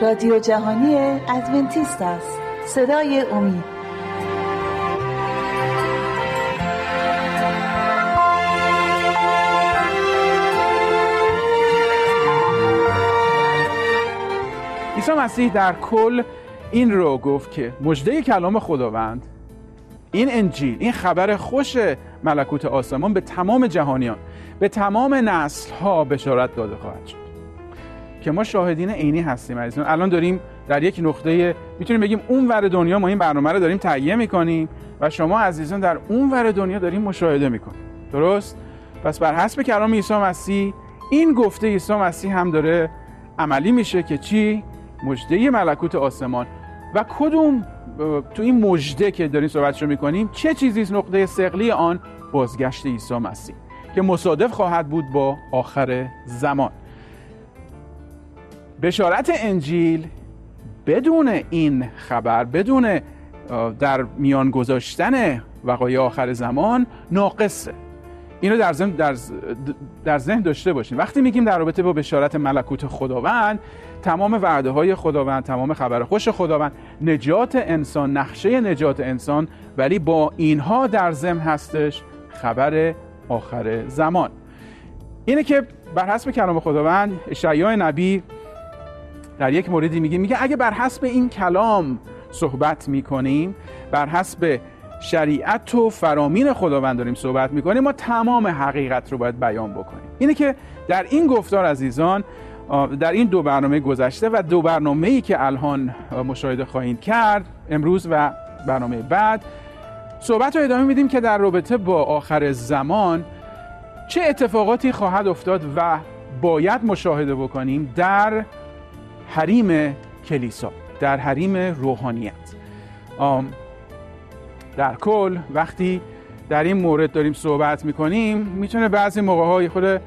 رادیو جهانی ادونتیست است. صدای امید. عیسی مسیح در کل این رو گفت که مجده کلام خداوند این انجیل این خبر خوش ملکوت آسمان به تمام جهانیان به تمام نسل ها بشارت داده خواهد شد. که ما شاهدین عینی هستیم عزیزان الان داریم در یک نقطه می‌تونیم بگیم اون ور دنیا ما این برنامه رو داریم تهیه می‌کنیم و شما عزیزان در اون ور دنیا داریم مشاهده می‌کنیم درست؟ پس بر حسب کلام عیسی مسیح این گفته عیسی مسیح هم داره عملی میشه که چی؟ مجده ملکوت آسمان. و کدوم تو این مجده که داریم صحبتشو می‌کنیم چه چیزی نقطه سقلی آن؟ بازگشت عیسی مسیح که مصادف خواهد بود با آخر زمان. بشارت انجیل بدون این خبر بدون در میان گذاشتن وقایع آخر زمان ناقصه. اینو در ذهن در, در ذهن داشته باشیم وقتی میگیم در رابطه با بشارت ملکوت خداوند تمام وعده های خداوند تمام خبر خوش خداوند نجات انسان نقشه نجات انسان ولی با اینها در ذهن هستش خبر آخر زمان. اینه که بر حسب کلام خداوند اشعیا نبی در یک موردی میگه میگه اگه بر حسب این کلام صحبت می‌کنیم بر حسب شریعت و فرامین خداوند داریم صحبت می‌کنیم ما تمام حقیقت رو باید بیان بکنیم. اینه که در این گفتار عزیزان در این دو برنامه گذشته و دو برنامه ای که الان مشاهده خواهید کرد امروز و برنامه بعد صحبت رو ادامه میدیم که در رابطه با آخر زمان چه اتفاقاتی خواهد افتاد و باید مشاهده بکنیم در حریم کلیسا در حریم روحانیت. در کل وقتی در این مورد داریم صحبت می‌کنیم می‌تونه بعضی موقع های خود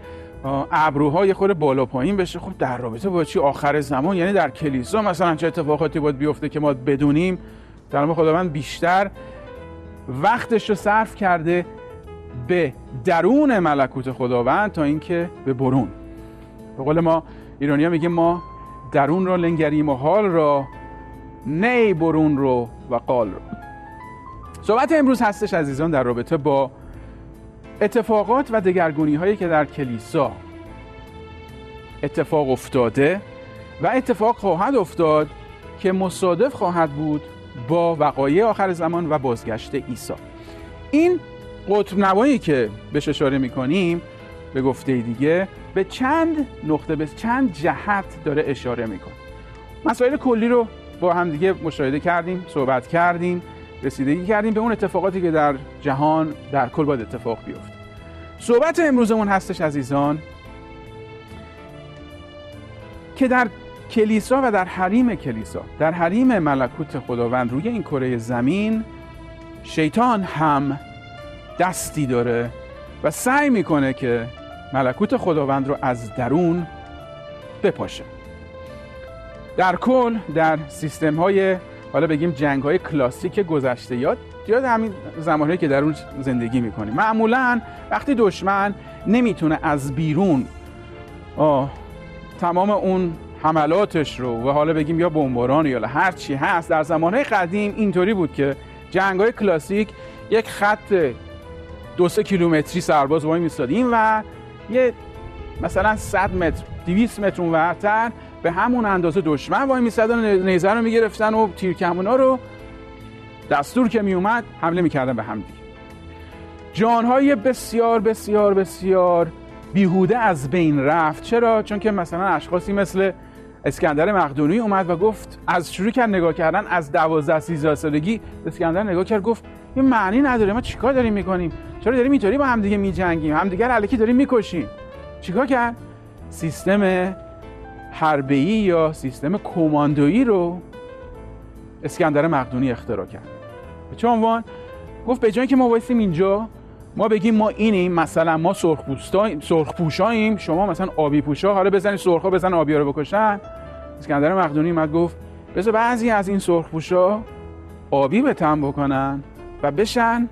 ابروهای خود بالا پایین بشه. خب در رابطه با چی؟ آخر زمان یعنی در کلیسا مثلا چه اتفاقاتی باید بیفته که ما بدونیم؟ در خداوند بیشتر وقتش رو صرف کرده به درون ملکوت خداوند تا اینکه به برون. به قول ما ایرانیا میگیم ما درون را لنگریم و حال را نه برون رو و قال رو. صحبت امروز هستش عزیزان در رابطه با اتفاقات و دگرگونی هایی که در کلیسا اتفاق افتاده و اتفاق خواهد افتاد که مصادف خواهد بود با وقایع آخر زمان و بازگشت عیسی. این قطب نوایی که بهش اشاره می‌کنیم به گفته دیگه به چند نقطه به چند جهت داره اشاره می‌کنه. مسائل کلی رو با هم دیگه مشاهده کردیم صحبت کردیم رسیدگی کردیم به اون اتفاقاتی که در جهان در کل باید اتفاق بیفته. صحبت امروزمون هستش عزیزان که در کلیسا و در حریم کلیسا در حریم ملکوت خداوند روی این کره زمین شیطان هم دستی داره و سعی می‌کنه که ملکوت خداوند رو از درون بپاشه. در کل در سیستم های حالا بگیم جنگ های کلاسیک گذشته یاد یاد همین زمانی که در اون زندگی می‌کنیم. معمولا وقتی دشمن نمی‌تونه از بیرون آه تمام اون حملاتش رو و حالا بگیم یا بمباران یا هر چی هست در زمانهای قدیم اینطوری بود که جنگ های کلاسیک یک خط دو سه کیلومتری سرباز وای میستادیم و یه مثلا 100 متر 200 متر اونورتر به همون اندازه دشمن وای میسدن نیزه رو می‌گرفتن و تیرکمونا رو دستور که میومد حمله می‌کردن به هم دیگه. جانهای بسیار بسیار بسیار بیهوده از بین رفت. چرا؟ چون که مثلا اشخاصی مثل اسکندر مقدونی اومد و گفت از شروع کرد نگاه کردن از 12 13 سالگی اسکندر نگاه کرد گفت یه معنی نداره. ما چیکار داریم می‌کنیم؟ چرا داریم اینطوری با همدیگه میجنگیم؟ همدیگه الکی داریم می‌کشیم. چیکار کرد؟ سیستم حربه‌ای یا سیستم کماندویی رو اسکندر مقدونی اختراع کرد. به چه عنوان؟ گفت به جای که ما وایسیم اینجا ما بگیم ما اینیم مثلا ما سرخ پوشاییم شما مثلا آبی پوشا حالا بزنید سرخا بزن آبی رو بکشن. اسکندر مقدونی اومد گفت بذار بعضی از این سرخ پوشا آبی به تن بکنن. و بشن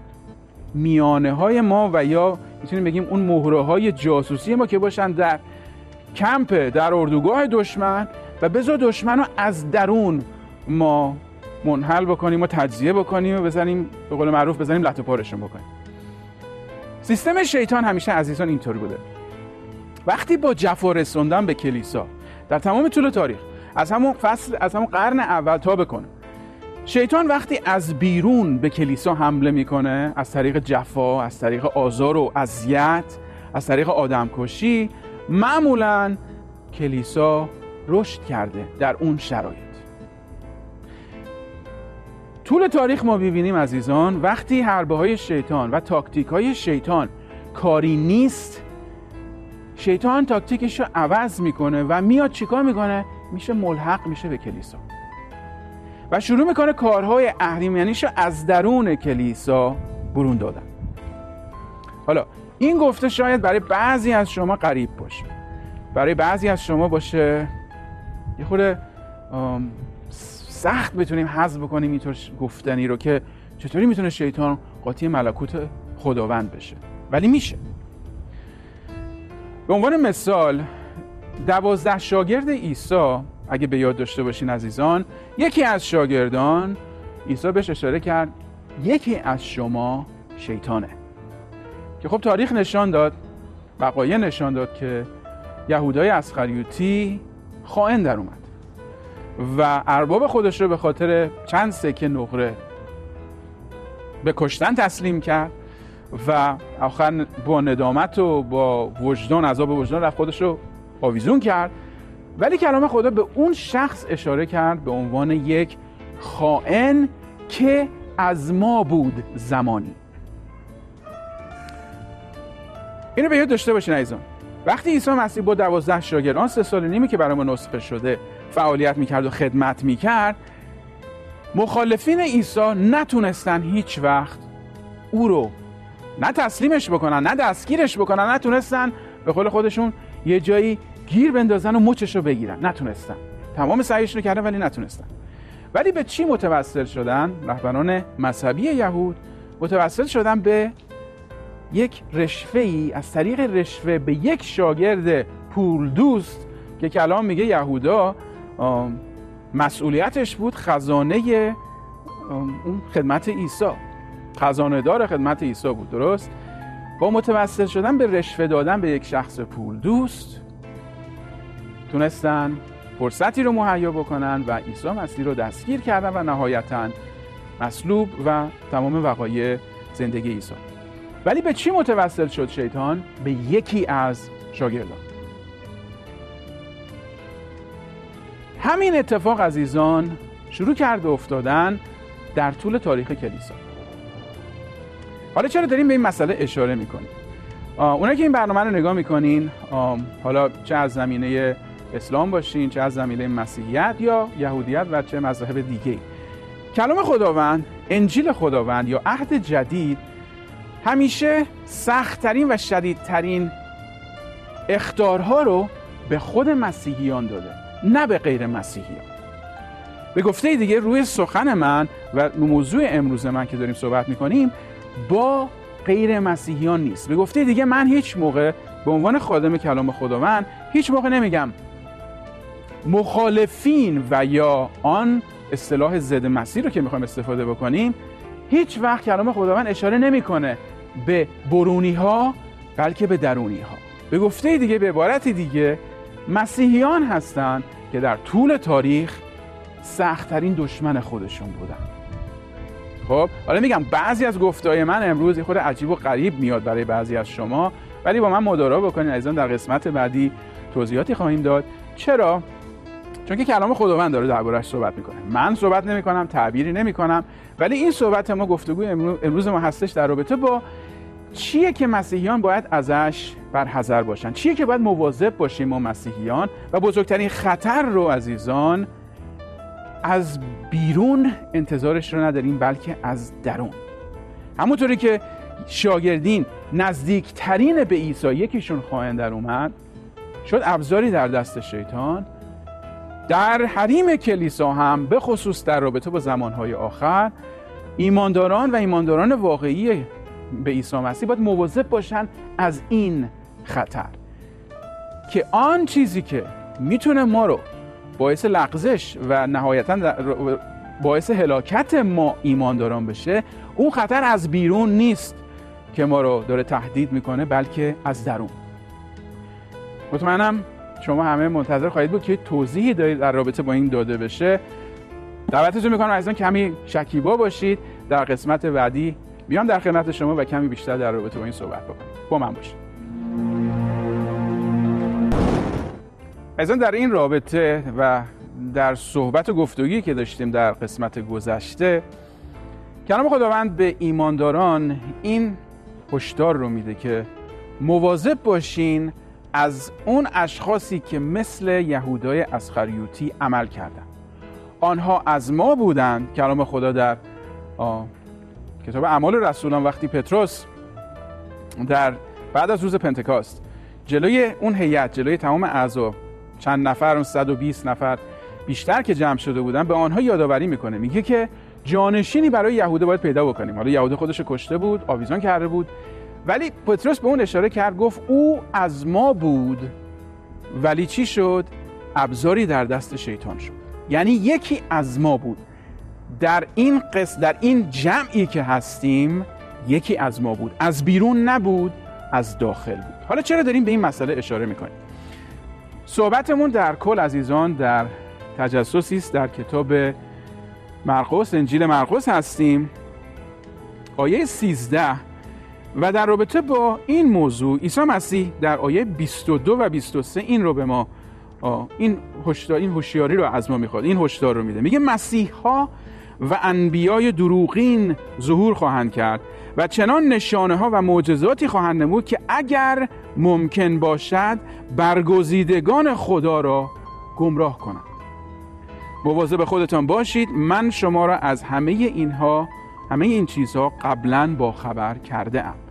میانه های ما و یا می‌تونیم بگیم اون مهره های جاسوسی ما که باشن در کمپ در اردوگاه دشمن و بذار دشمن رو از درون ما منحل بکنیم و تجزیه بکنیم و بزنیم به قول معروف بزنیم لطو پارشون بکنیم. سیستم شیطان همیشه عزیزان اینطوری بوده. وقتی با جفا رسوندن به کلیسا در تمام طول تاریخ از همون فصل از همون قرن اول تا بکنه شیطان وقتی از بیرون به کلیسا حمله می‌کنه از طریق جفا از طریق آزار و اذیت از طریق آدمکشی معمولا کلیسا رشد کرده در اون شرایط. طول تاریخ ما ببینیم عزیزان وقتی حربه های شیطان و تاکتیک های شیطان کاری نیست شیطان تاکتیکش رو عوض می‌کنه و میاد چیکار می‌کنه؟ میشه ملحق میشه به کلیسا. و شروع می‌کنه کارهای اهریمنیش رو از درون کلیسا برون دادن. حالا این گفته شاید برای بعضی از شما قریب باشه. برای بعضی از شما باشه یه خورده سخت بتونیم حذف بکنیم اینطور گفتنی رو که چطوری می‌تونه شیطان قاطی ملکوت خداوند بشه. ولی میشه. به عنوان مثال دوازده شاگرد عیسی اگه به یاد داشته باشین عزیزان یکی از شاگردان عیسی بهش اشاره کرد یکی از شما شیطانه. که خب تاریخ نشان داد بقایه نشان داد که یهودای اسخریوتی خائن در اومد. و ارباب خودش رو به خاطر چند سکه نقره به کشتن تسلیم کرد و آخر با ندامت و با وجدان عذاب وجدان رفت خودش رو آویزون کرد. ولی کلام خدا به اون شخص اشاره کرد به عنوان یک خائن که از ما بود زمانی. اینو به یاد داشته باشین عزیزان. وقتی عیسی مسیح با دوازده شاگرد آن سه سال نیمی که برای ما نسخه شده فعالیت می‌کرد و خدمت می‌کرد مخالفین عیسی نتونستن هیچ وقت او رو نه تسلیمش بکنن نه دستگیرش بکنن نتونستن به قول خودشون یه جایی گیر بندازن و مچش رو بگیرن. نتونستن. تمام سعیشون رو کردن ولی نتونستن. ولی به چی متوسل شدن؟ رهبران مذهبی یهود متوسل شدن به یک رشوه ای از طریق رشوه به یک شاگرد پول دوست که کلام میگه یهودا مسئولیتش بود خزانه اون خدمت عیسی. خزانه دار خدمت عیسی بود درست؟ با متوسل شدن به رشوه دادن به یک شخص پول دوست تونستن فرصتی رو مهیا بکنن و عیسی مسیح رو دستگیر کردن و نهایتا مصلوب و تمام وقایع زندگی عیسی. ولی به چی متوسل شد شیطان؟ به یکی از شاگردان. همین اتفاق عزیزان شروع کرد افتادن در طول تاریخ کلیسا. حالا چرا داریم به این مسئله اشاره می‌کنیم؟ اونایی که این برنامه رو نگاه می‌کنین حالا چه از زمینه اسلام باشین چه از زمینه مسیحیت یا یهودیت و چه مذاهب دیگه کلام خداوند انجیل خداوند یا عهد جدید همیشه سختترین و شدیدترین اختارها رو به خود مسیحیان داده نه به غیر مسیحیان. به گفته دیگه روی سخن من و موضوع امروز من که داریم صحبت می‌کنیم با غیر مسیحیان نیست. به گفته دیگه من هیچ موقع به عنوان خادم کلام خداوند هیچ موقع نمیگم مخالفین و یا آن اصطلاح ضد مسیح رو که می‌خوایم استفاده بکنیم هیچ وقت کلام خداوند اشاره نمی‌کنه به برونی ها بلکه به درونی ها به گفته دیگه به عبارت دیگه مسیحیان هستند که در طول تاریخ سختترین دشمن خودشون بودن. خب حالا میگم بعضی از گفتهای من امروز خود عجیب و غریب میاد برای بعضی از شما ولی با من مدارا بکنید عزیزان در قسمت بعدی توضیحاتی خواهیم داد. چرا؟ چون که کلام خداوند داره دربارش صحبت می‌کنه. من صحبت نمی‌کنم تعبیری نمی‌کنم ولی این صحبت ما گفتگوی امروز ما هستش در رابطه با چیه که مسیحیان باید ازش برحذر باشن؟ چیه که باید مواظب باشیم ما مسیحیان؟ و بزرگترین خطر رو عزیزان از بیرون انتظارش رو نداریم بلکه از درون. همونطوری که شاگردین نزدیکترین به عیسی یکیشون خواهند در اومد شد ابزاری در دست شیطان در حریم کلیسا هم به خصوص در رابطه با زمانهای آخر ایمانداران و ایمانداران واقعی به عیسی مسیح باید مواظب باشن از این خطر که آن چیزی که می‌تونه ما رو باعث لغزش و نهایتا باعث هلاکت ما ایمانداران بشه اون خطر از بیرون نیست که ما رو داره تهدید می‌کنه بلکه از درون. مطمئنم شما همه منتظر خواهید بود که توضیحی در رابطه با این داده بشه. دعوتتون می‌کنم از کمی شکیبا باشید. در قسمت بعدی بیام در خدمت شما و کمی بیشتر در رابطه با این صحبت بکنیم. با من باشید. از در این رابطه و در صحبت و گفتگویی که داشتیم در قسمت گذشته کلام خداوند به ایمانداران این هشدار رو میده که مواظب باشین از اون اشخاصی که مثل یهودای اسخریوتی عمل کردن. آنها از ما بودند کلام خدا در کتاب اعمال رسولان وقتی پتروس در بعد از روز پنتکاست جلوی اون هیئت جلوی تمام اعضا چند نفر اون 120 نفر بیشتر که جمع شده بودن به آنها یادآوری می‌کنه. میگه که جانشینی برای یهوده باید پیدا بکنیم. حالا یهوده خودش کشته بود آویزان کرده بود. ولی پتروس به اون اشاره کرد گفت او از ما بود. ولی چی شد؟ ابزاری در دست شیطان شد. یعنی یکی از ما بود. در این قصد در این جمعی که هستیم یکی از ما بود. از بیرون نبود از داخل بود. حالا چرا داریم به این مسئله اشاره می‌کنیم؟ صحبتمون در کل عزیزان در تجسسی است در کتاب مرقس انجیل مرقس هستیم. آیه 13 و در رابطه با این موضوع عیسی مسیح در آیه 22 و 23 این رو به ما این هشدار این هوشیاری رو از ما می‌خواد این هشدار رو میده. میگه مسیح ها و انبیای دروغین ظهور خواهند کرد و چنان نشانه ها و معجزاتی خواهند نمود که اگر ممکن باشد برگزیدگان خدا را گمراه کنند. مواظب خودتان باشید من شما را از همه اینها همه این چیزها قبلا با خبر کرده ام.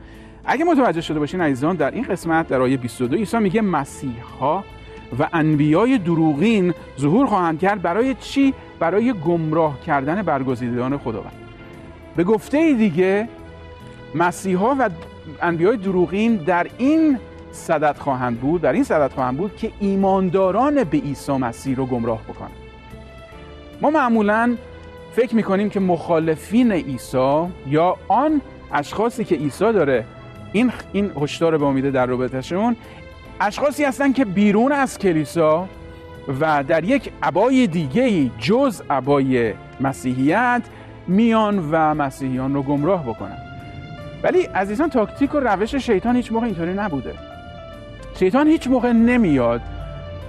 اگه متوجه شده باشین عزیزان در این قسمت در آیه 22 عیسی میگه مسیح ها و انبیای دروغین ظهور خواهند کرد برای چی؟ برای گمراه کردن برگزیدگان خداوند. به گفته دیگه مسیحا و انبیای دروغین در این صدد خواهند بود در این صدد خواهند بود که ایمانداران به عیسی مسیح رو گمراه بکنند ما معمولا فکر می‌کنیم که مخالفین عیسی یا آن اشخاصی که عیسی داره این این هشدار به امیده در رابطهشون اشخاصی هستن که بیرون از کلیسا و در یک عبای دیگه جز عبای مسیحیت میان و مسیحیان رو گمراه بکنن. ولی عزیزان تاکتیک و روش شیطان هیچ موقع اینطوری نبوده. شیطان هیچ موقع نمیاد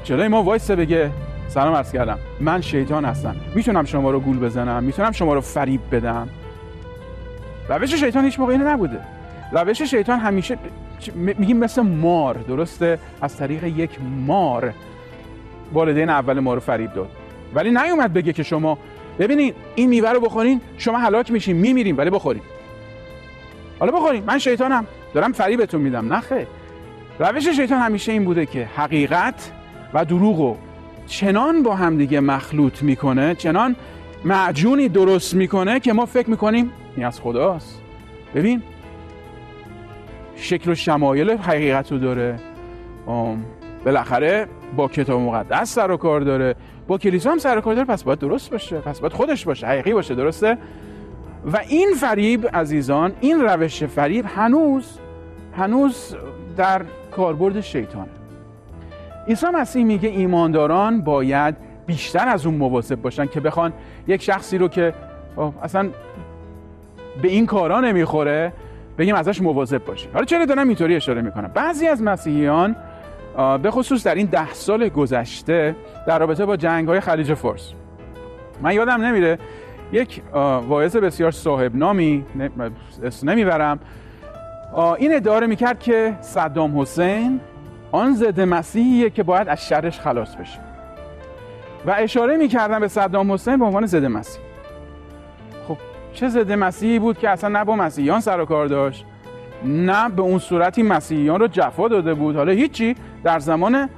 جلوی ما وایسه بگه سلام عرض کردم. من شیطان هستم. می‌تونم شما رو گول بزنم می‌تونم شما رو فریب بدم. روش شیطان هیچ موقع اینه نبوده. روش شیطان همیشه میگیم مثل مار درسته؟ از طریق یک مار. والدین اول ما رو فریب داد. ولی نیومد بگه که شما ببینید این میوه رو بخورین شما هلاک میشین میمیریم ولی بخورین. حالا بخورین من شیطانم. دارم فریبتون میدم. خیر. روش شیطان همیشه این بوده که حقیقت و دروغ چنان با همدیگه مخلوط می‌کنه چنان معجونی درست می‌کنه که ما فکر می‌کنیم این از خداست. ببین شکل و شمایل حقیقت رو داره. بالاخره با کتاب مقدس سر و کار داره. با کلیسا هم سر و کار داره. پس باید درست باشه. پس باید خودش باشه. حقیقی باشه. درسته؟ و این فریب عزیزان این روش فریب هنوز هنوز در کاربرد شیطانه. عیسی مسیح میگه ایمانداران باید بیشتر از اون مواظب باشن که بخوان یک شخصی رو که اصلا به این کارا نمی‌خوره بگیم ازش مواظب باشیم. حالا چرا دارم اینطوری اشاره می‌کنم؟ بعضی از مسیحیان به خصوص در این ده سال گذشته در رابطه با جنگ های خلیج فارس. من یادم نمیره یک واعظ بسیار صاحب نامی نمی‌برم. این ادعا می‌کرد که صدام حسین آن ضد مسیحیه که باید از شرش خلاص بشه. و اشاره می‌کردن به صدام حسین به عنوان ضد مسیح. چه ضد مسیحی بود که اصلا نه با مسیحیان سر و کار داشت نه به اون صورتی مسیحیان رو جفا داده بود. حالا هیچی در زمان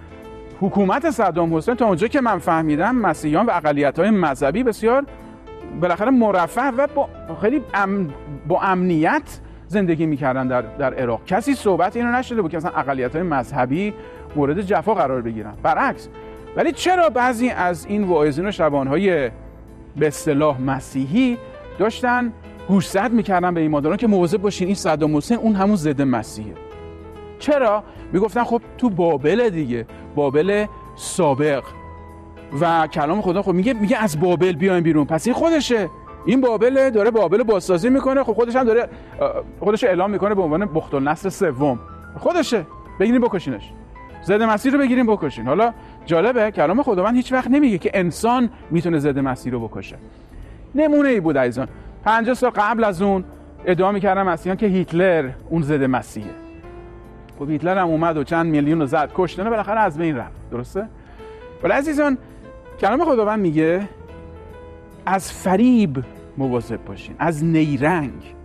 حکومت صدام حسین تا اونجا که من فهمیدم مسیحیان و اقلیت های مذهبی بسیار بالاخره مرفه و با خیلی با امنیت زندگی می‌کردن در, در عراق. کسی صحبت اینو نشده بود که مثلا اقلیت های مذهبی مورد جفا قرار بگیرن. برعکس. ولی چرا بعضی از این واعظین و شبانهای به اصطلاح مسیحی داشتن گوشزد می‌کردن به ایمانداران که مواظب باشین این صدام حسین اون همون ضد مسیحه. چرا؟ می‌گفتن خب تو بابل دیگه بابل سابق. و کلام خدا خب میگه میگه از بابل بیایم بیرون. پس این خودشه. این بابل داره بابل بازسازی می‌کنه. خب خودش هم داره خودش اعلام می‌کنه به عنوان بخت النصر سوم. خودشه. بگیریم بکشینش. زد مسیح رو بگیریم بکشین. حالا جالبه کلام خداوند هیچ وقت نمیگه که انسان می‌تونه زد مسیح رو بکشه. نمونه ای بود عزیزان. 50 سال قبل از اون ادعا می‌کردن مسیحیان که هیتلر اون زد مسیحه. خب هیتلر هم اومد و چند میلیون رو زد کشتنه بالاخره از بین رفت. درسته؟ ولی عزیزان کلام خداوند میگه از فریب مواظب باشین از نیرنگ.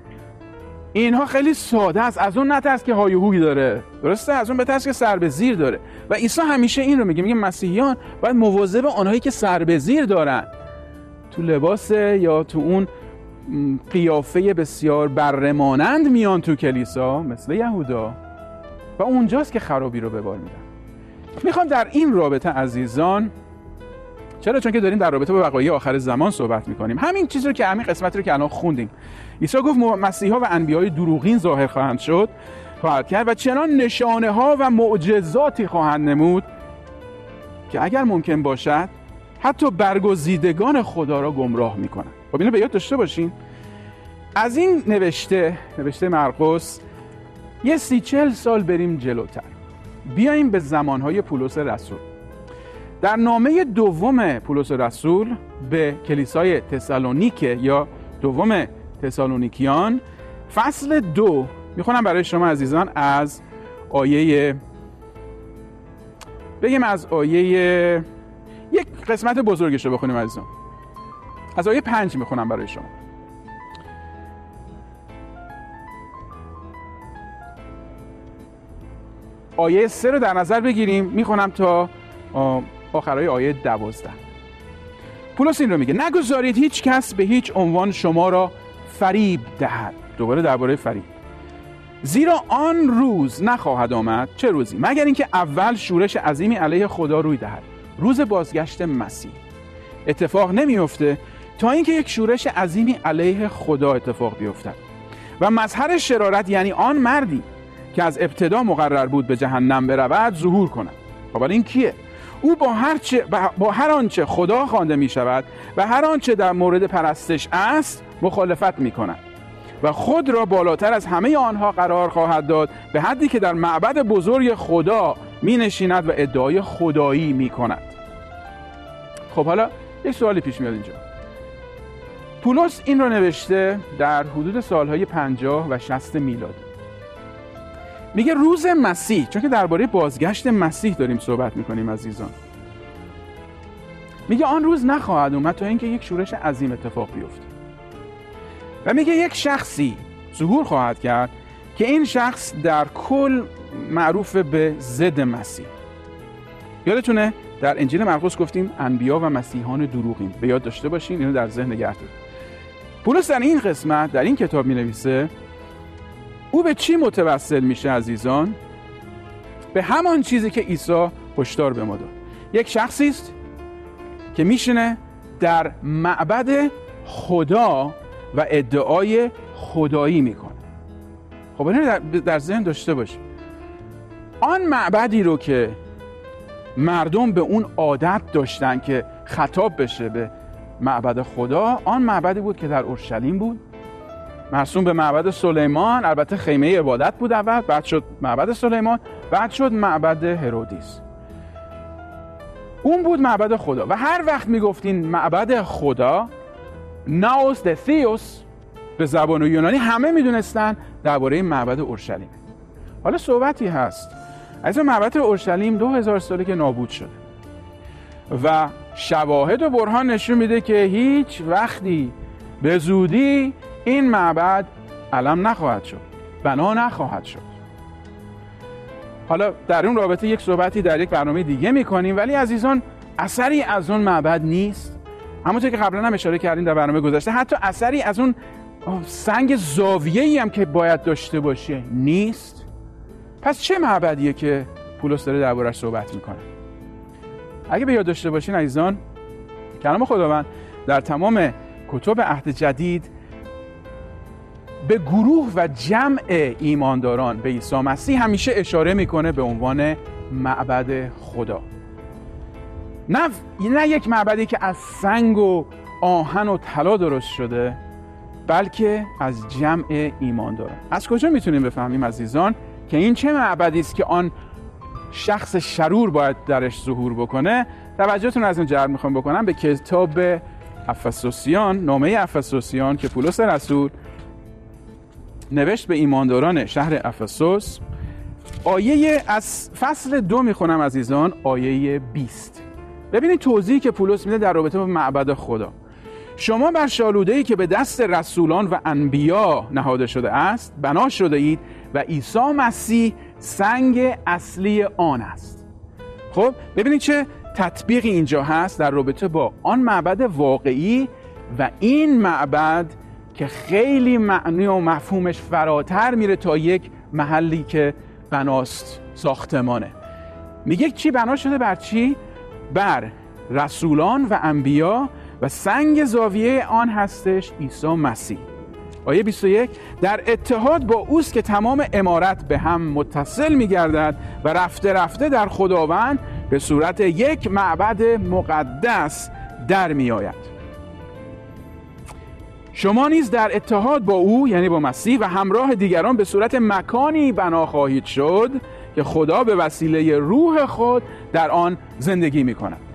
اینها خیلی ساده است. از اون نترس که هایوهوی داره. درسته؟ از اون بترس که سر به زیر داره. و عیسی همیشه این رو میگه. میگه مسیحیان باید مواظب آنهایی که سر به زیر دارن. تو لباس یا تو اون قیافه بسیار برمانند میان تو کلیسا؟ مثل یهودا. و اونجاست که خرابی رو به بار میدن می‌خوام در این رابطه عزیزان چرا؟ چون که داریم در رابطه با وقایع آخر زمان صحبت می‌کنیم. همین چیزی رو که همین قسمت رو که الان خوندیم. عیسی گفت مسیحا و انبیای دروغین ظاهر خواهند شد خواهد کرد و چنان نشانه ها و معجزاتی خواهند نمود که اگر ممکن باشد حتی برگزیدگان خدا را گمراه می‌کنند خب اینو به یاد داشته باشین. از این نوشته نوشته مرقس یه سی چل سال بریم جلوتر. بیاییم به زمانهای پولس رسول. در نامه دوم پولس رسول به کلیسای تسالونیک یا دوم تسالونیکیان فصل دو می‌خونم برای شما عزیزان از آیه بگیم از آیه یک قسمت بزرگش رو بخونیم عزیزان از آیه پنج می‌خونم برای شما. آیه سه رو در نظر بگیریم. می‌خونم تا آخرای آیه دوازده. پولس این رو میگه نگذارید هیچ کس به هیچ عنوان شما را فریب دهد. دوباره درباره فریب. زیرا آن روز نخواهد آمد. چه روزی؟ مگر اینکه اول شورش عظیمی علیه خدا روی دهد. روز بازگشت مسیح. اتفاق نمیفته تا اینکه یک شورش عظیمی علیه خدا اتفاق بیفتد. و مظهر شرارت یعنی آن مردی که از ابتدا مقرر بود به جهنم برود ظهور کند. خب این کیه؟ او با هر, چه با هر آنچه خدا خوانده می شود و هر آنچه در مورد پرستش است مخالفت می کند و خود را بالاتر از همه آنها قرار خواهد داد به حدی که در معبد بزرگ خدا می نشیند و ادعای خدایی می کند خب حالا یک سوالی پیش میاد اینجا. پولس این رو نوشته در حدود سالهای 50 و 60 میلادی میگه روز مسیح چون که درباره بازگشت مسیح داریم صحبت می‌کنیم عزیزان. میگه آن روز نخواهد اومد تا اینکه یک شورش عظیم اتفاق بیفته. و میگه یک شخصی ظهور خواهد کرد که این شخص در کل معروف به ضد مسیح. یادتونه در انجیل مرقس گفتیم انبیا و مسیحان دروغین به یاد داشته باشین اینو در ذهن نگه دارید. پولس در این قسمت در این کتاب می نویسه او به چی متوسل میشه عزیزان؟ به همان چیزی که عیسی هشدار به ما داد. یک شخصی است که میشینه در معبد خدا و ادعای خدایی می‌کنه. خب اینو در ذهن داشته باشید آن معبدی رو که مردم به اون عادت داشتن که خطاب بشه به معبد خدا آن معبدی بود که در اورشلیم بود. مرسوم به معبد سلیمان البته خیمه عبادت بود اول بعد شد معبد سلیمان بعد شد معبد هرودیس. اون بود معبد خدا. و هر وقت می‌گفتین معبد خدا ناوس د به زبان یونانی همه می‌دونستن درباره معبد اورشلیم. حالا صحبتی هست. از معبد اورشلیم دو هزار ساله که نابود شده. و شواهد و برهان نشون میده که هیچ وقتی به زودی این معبد علم نخواهد شد بنا نخواهد شد. حالا در اون رابطه یک صحبتی در یک برنامه دیگه می‌کنیم ولی عزیزان اثری از اون معبد نیست. همونطور که قبلا هم اشاره کردیم در برنامه گذشته حتی اثری از اون سنگ زاویه ای هم که باید داشته باشه نیست. پس چه معبدیه که پولس داره دربارش صحبت می‌کنه؟ اگه به یاد داشته باشین عزیزان کلام خداوند در تمام کتب عهد جدید به گروه و جمع ایمانداران به عیسی مسیح همیشه اشاره می‌کنه به عنوان معبد خدا. نه نه یک معبدی که از سنگ و آهن و طلا درست شده بلکه از جمع ایمانداران. از کجا می‌تونیم بفهمیم عزیزان؟ که این چه معبدی است که آن شخص شرور باید درش ظهور بکنه؟ توجهتون از این جلب می‌خوام بکنم به کتاب افسوسیان نامه افسوسیان که پولس رسول نوشت به ایمانداران شهر افسوس. آیه از فصل دو می‌خونم عزیزان آیه 20 ببینید توضیحی که پولس میده در رابطه با معبد خدا. شما بر شالوده ای که به دست رسولان و انبیا نهاده شده است بنا شده اید و عیسی مسیح سنگ اصلی آن است خب ببینید چه تطبیقی اینجا هست در رابطه با آن معبد واقعی و این معبد که خیلی معنی و مفهومش فراتر میره تا یک محلی که بناست ساختمانه میگه چی بنا شده بر چی؟ بر رسولان و انبیا و سنگ زاویه آن هستش عیسی مسیح. آیه 21 در اتحاد با اوست که تمام امارت به هم متصل میگردد و رفته رفته در خداوند به صورت یک معبد مقدس در می آید شما نیز در اتحاد با او یعنی با مسیح و همراه دیگران به صورت مکانی بنا خواهید شد که خدا به وسیله روح خود در آن زندگی می کند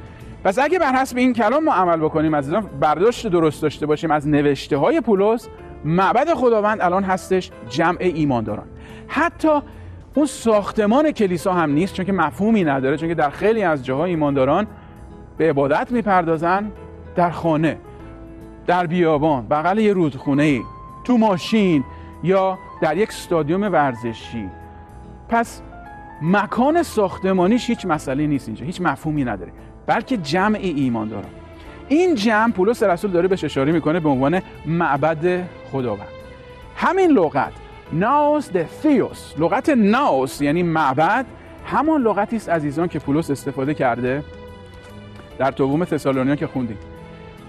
پس اگه بر حسب این کلام ما عمل بکنیم عزیزان برداشت درست داشته باشیم از نوشته های پولس معبد خداوند الان هستش جمع ایمانداران. حتی اون ساختمان کلیسا هم نیست چون که مفهومی نداره چون که در خیلی از جاها ایمانداران به عبادت می‌پردازن در خانه در بیابان بغل یه رودخونه ای تو ماشین یا در یک استادیوم ورزشی. پس مکان ساختمانیش هیچ مسئله نیست اینجا هیچ مفهومی نداره. بلکه جمع ایمانداران این جمع پولس رسول داره بهش اشاره می‌کنه به عنوان معبد خداوند. همین لغت ناوس د ثیوس لغت ناوس یعنی معبد. همان لغتی است عزیزان که پولس استفاده کرده در دوم تسالونیا که خوندیم.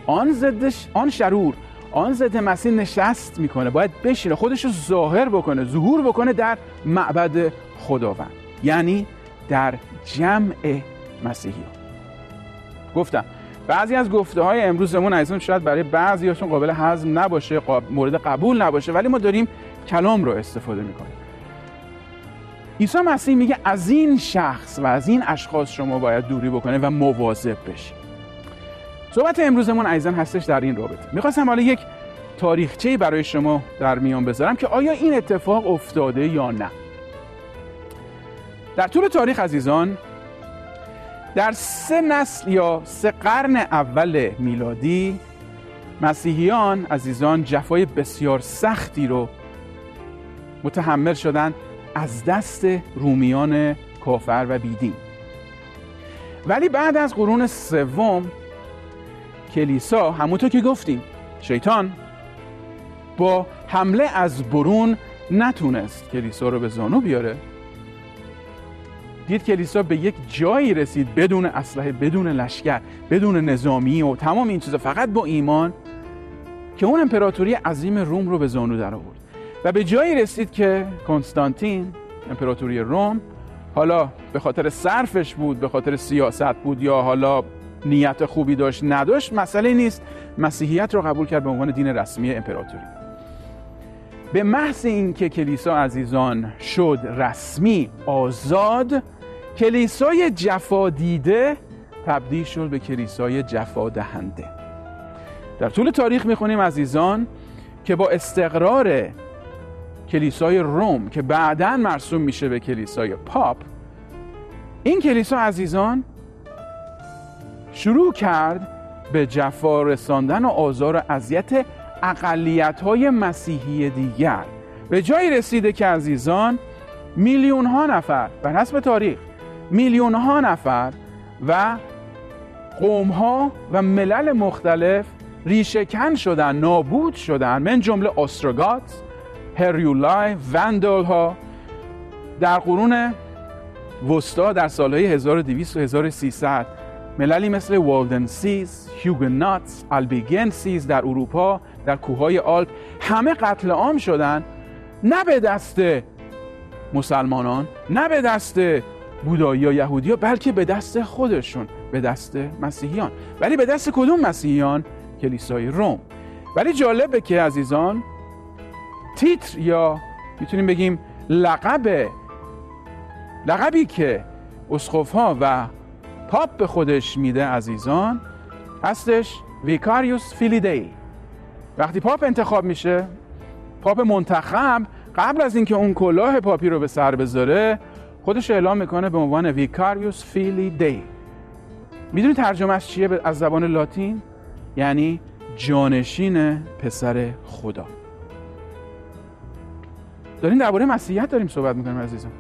آن ضدش آن شرور آن ضد مسیح نشست می‌کنه. باید بشینه خودش رو ظاهر بکنه ظهور بکنه در معبد خداوند. یعنی در جمع مسیحی گفتم. بعضی از گفته های امروزمون عزیزان شاید برای بعضی هاشون قابل هضم نباشه مورد قبول نباشه ولی ما داریم کلام رو استفاده می‌کنیم. عیسی مسیح میگه از این شخص و از این اشخاص شما باید دوری بکنه و مواظب بشید صحبت امروزمون عزیزان هستش در این رابطه. می‌خواستم حالا یک تاریخچه برای شما در میان بذارم که آیا این اتفاق افتاده یا نه. در طول تاریخ عزیزان در سه نسل یا سه قرن اول میلادی مسیحیان عزیزان جفای بسیار سختی رو متحمل شدند از دست رومیان کافر و بیدین. ولی بعد از قرون سوم کلیسا همونطور که گفتیم شیطان با حمله از برون نتونست کلیسا رو به زانو بیاره. دید کلیسا به یک جایی رسید بدون اسلحه بدون لشکر بدون نظامی و تمام این چیزا. فقط با ایمان که اون امپراتوری عظیم روم رو به زانو در آورد و به جایی رسید که کنستانتین امپراتوری روم حالا به خاطر صرفش بود به خاطر سیاست بود یا حالا نیت خوبی داشت نداشت مسئله نیست. مسیحیت رو قبول کرد به عنوان دین رسمی امپراتوری. به محض اینکه کلیسا عزیزان شد رسمی آزاد کلیسای جفا دیده تبدیل شد به کلیسای جفا دهنده. در طول تاریخ می‌خونیم عزیزان که با استقرار کلیسای روم که بعدا مرسوم میشه به کلیسای پاپ این کلیسا عزیزان شروع کرد به جفا رساندن و آزار و اذیت اقلیت های مسیحی دیگر. به جایی رسیده که عزیزان میلیون ها نفر بر حسب تاریخ میلیون ها نفر و قوم ها و ملل مختلف ریشهکن شدن نابود شدن. من جمله استروگات هریولای وندال ها در قرون وسطا در سالهای 1200 و 1300 مللی مثل Waldenses، Huguenots، Albigenses در اروپا در کوههای آلپ همه قتل عام شدن. نه به دست مسلمانان نه به دست بودایی یا یهودی بلکه به دست خودشون به دست مسیحیان. ولی به دست کدوم مسیحیان؟ کلیسای روم. ولی جالبه که عزیزان تیتر یا می‌تونیم بگیم لقب لقبی که اسقف ها و پاپ به خودش میده عزیزان هستش Vicarius Filii Dei وقتی پاپ انتخاب میشه پاپ منتخب قبل از اینکه اون کلاه پاپی رو به سر بذاره خودش اعلام می‌کنه به عنوان Vicarius Filii Dei می‌دونی ترجمهش چیه از زبان لاتین؟ یعنی جانشین پسر خدا. داریم درباره مسیحیت داریم صحبت می‌کنیم عزیزم.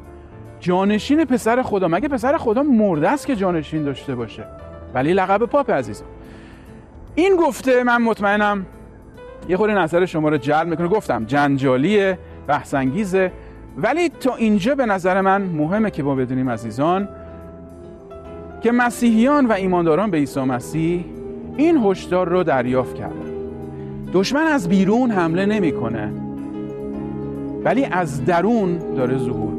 جانشین پسر خدا. مگه پسر خدا مرده است که جانشین داشته باشه؟ ولی لقب پاپ عزیزم. این گفته من مطمئنم یه خورده نظر شما رو جلب می‌کنه. گفتم جنجالیه بحثانگیزه. ولی تا اینجا به نظر من مهمه که ما بدونیم عزیزان که مسیحیان و ایمانداران به عیسی مسیح این هشدار رو دریافت کردن. دشمن از بیرون حمله نمی‌کنه. ولی از درون داره ظهور.